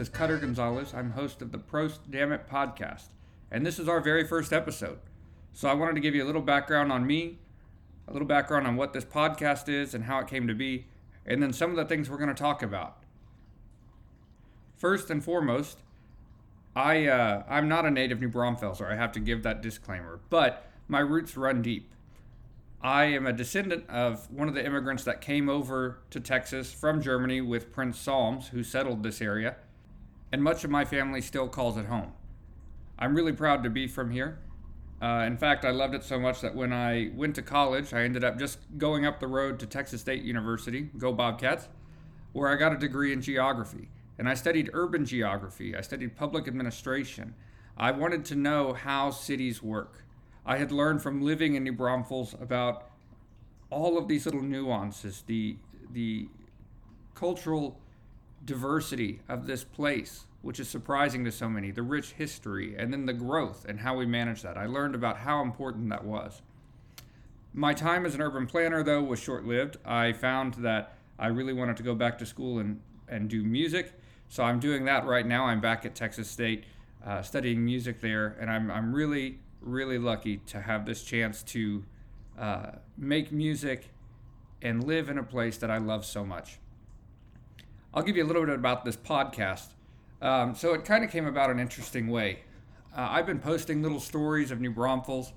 is Cutter Gonzalez. I'm host of the Prost Damn It podcast, and this is our very first episode. So I wanted to give you a little background on me, a little background on what this podcast is and how it came to be, and then some of the things we're going to talk about. First and foremost, I uh, I'm not a native New Braunfels, I have to give that disclaimer, but my roots run deep. I am a descendant of one of the immigrants that came over to Texas from Germany with Prince Solms, who settled this area, and much of my family still calls it home. I'm really proud to be from here. Uh, in fact, I loved it so much that when I went to college, I ended up just going up the road to Texas State University, go Bobcats, where I got a degree in geography. And I studied urban geography, I studied public administration. I wanted to know how cities work. I had learned from living in New Braunfels about all of these little nuances, the the cultural diversity of this place, which is surprising to so many, the rich history, and then the growth and how we manage that. I learned about how important that was. My time as an urban planner, though, was short lived. I found that I really wanted to go back to school and, and do music. So I'm doing that right now. I'm back at Texas State uh, studying music there, and I'm, I'm really really lucky to have this chance to uh, make music and live in a place that I love so much. I'll give you a little bit about this podcast. Um, so it kind of came about an interesting way. Uh, I've been posting little stories of New Braunfels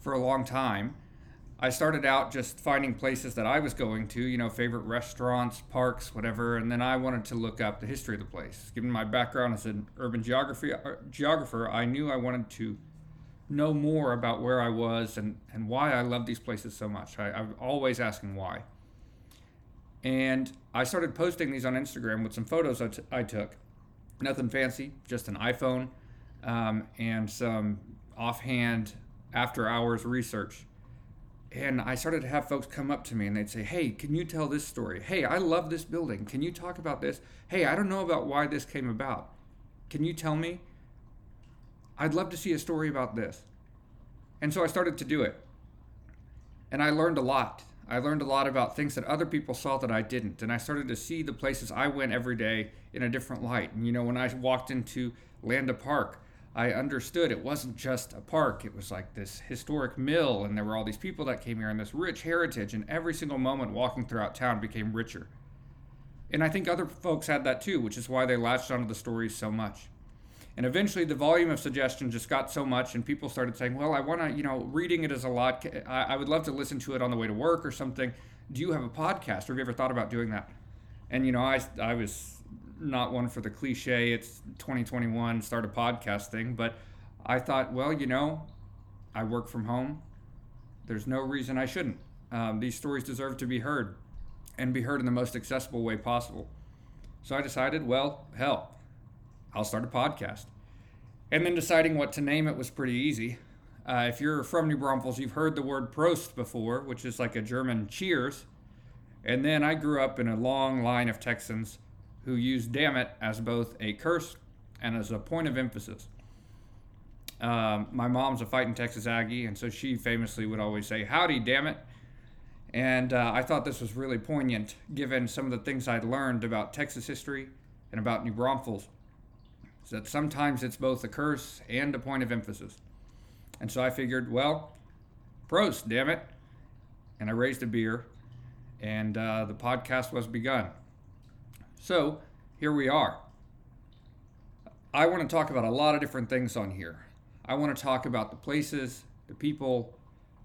for a long time. I started out just finding places that I was going to, you know, favorite restaurants, parks, whatever, and then I wanted to look up the history of the place. Given my background as an urban geography uh, geographer, I knew I wanted to know more about where I was and, and why I love these places so much. I, I'm always asking why. And I started posting these on Instagram with some photos I, t- I took. Nothing fancy, just an iPhone um, and some offhand after hours research. And I started to have folks come up to me and they'd say, Hey, can you tell this story? Hey, I love this building. Can you talk about this? Hey, I don't know about why this came about. Can you tell me? I'd love to see a story about this. And so I started to do it. And I learned a lot. I learned a lot about things that other people saw that I didn't. And I started to see the places I went every day in a different light. And you know, when I walked into Landa Park, I understood it wasn't just a park. It was like this historic mill, and there were all these people that came here and this rich heritage. And every single moment walking throughout town became richer. And I think other folks had that too, which is why they latched onto the stories so much. And eventually, the volume of suggestions just got so much, and people started saying, "Well, I want to, you know, reading it is a lot. I, would love to listen to it on the way to work or something. Do you have a podcast, or have you ever thought about doing that?" And you know, I I was not one for the cliche. It's 2021, start a podcast thing, but I thought, well, you know, I work from home. There's no reason I shouldn't. Um, these stories deserve to be heard, and be heard in the most accessible way possible. So I decided, well, hell, I'll start a podcast. And then deciding what to name it was pretty easy. Uh, if you're from New Braunfels, you've heard the word Prost before, which is like a German cheers. And then I grew up in a long line of Texans who used damn it as both a curse and as a point of emphasis. Um, my mom's a fighting Texas Aggie, and so she famously would always say, Howdy, damn it. And uh, I thought this was really poignant given some of the things I'd learned about Texas history and about New Braunfels so that sometimes it's both a curse and a point of emphasis. And so I figured, well, Prost, damn it. And I raised a beer, and uh, the podcast was begun. So here we are. I want to talk about a lot of different things on here. I want to talk about the places, the people,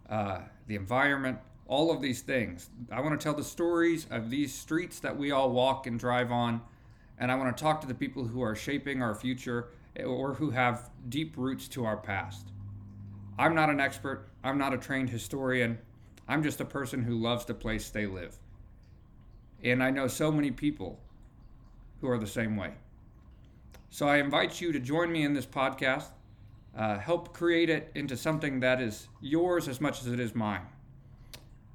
uh, the environment, all of these things. I want to tell the stories of these streets that we all walk and drive on and I want to talk to the people who are shaping our future or who have deep roots to our past. I'm not an expert, I'm not a trained historian, I'm just a person who loves the place they live. And I know so many people who are the same way. So I invite you to join me in this podcast, uh, help create it into something that is yours as much as it is mine.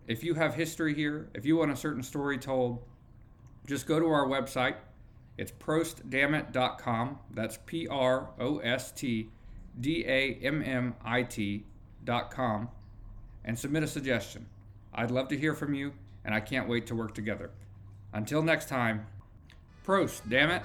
If you have history here, if you want a certain story told, just go to our website, it's prostdammit.com. That's P R O S T D A M M I T.com. And submit a suggestion. I'd love to hear from you, and I can't wait to work together. Until next time, Prost, damn it.